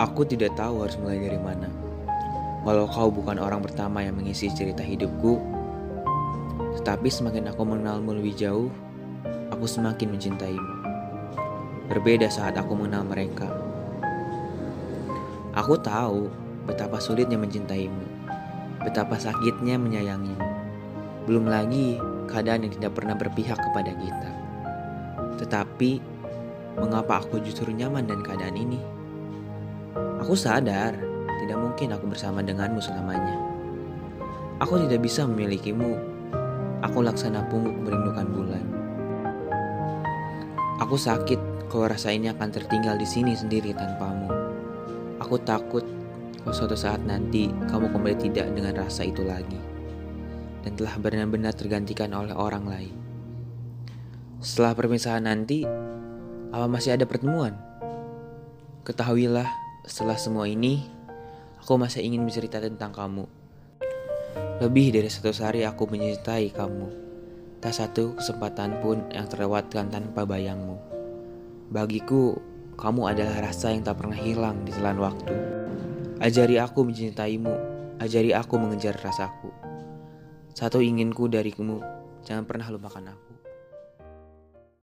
Aku tidak tahu harus mulai dari mana. Walau kau bukan orang pertama yang mengisi cerita hidupku, tetapi semakin aku mengenalmu lebih jauh, aku semakin mencintaimu. Berbeda saat aku mengenal mereka. Aku tahu betapa sulitnya mencintaimu, betapa sakitnya menyayangimu. Belum lagi keadaan yang tidak pernah berpihak kepada kita. Tetapi, mengapa aku justru nyaman dan keadaan ini? Aku sadar, tidak mungkin aku bersama denganmu selamanya. Aku tidak bisa memilikimu. Aku laksana pungguk merindukan bulan. Aku sakit kalau rasa ini akan tertinggal di sini sendiri tanpamu. Aku takut kalau suatu saat nanti kamu kembali tidak dengan rasa itu lagi. Dan telah benar-benar tergantikan oleh orang lain. Setelah perpisahan nanti, apa masih ada pertemuan? Ketahuilah, setelah semua ini, aku masih ingin bercerita tentang kamu. Lebih dari satu hari aku mencintai kamu. Tak satu kesempatan pun yang terlewatkan tanpa bayangmu. Bagiku, kamu adalah rasa yang tak pernah hilang di telan waktu. Ajari aku mencintaimu, ajari aku mengejar rasaku. Satu inginku darimu, jangan pernah lupakan aku.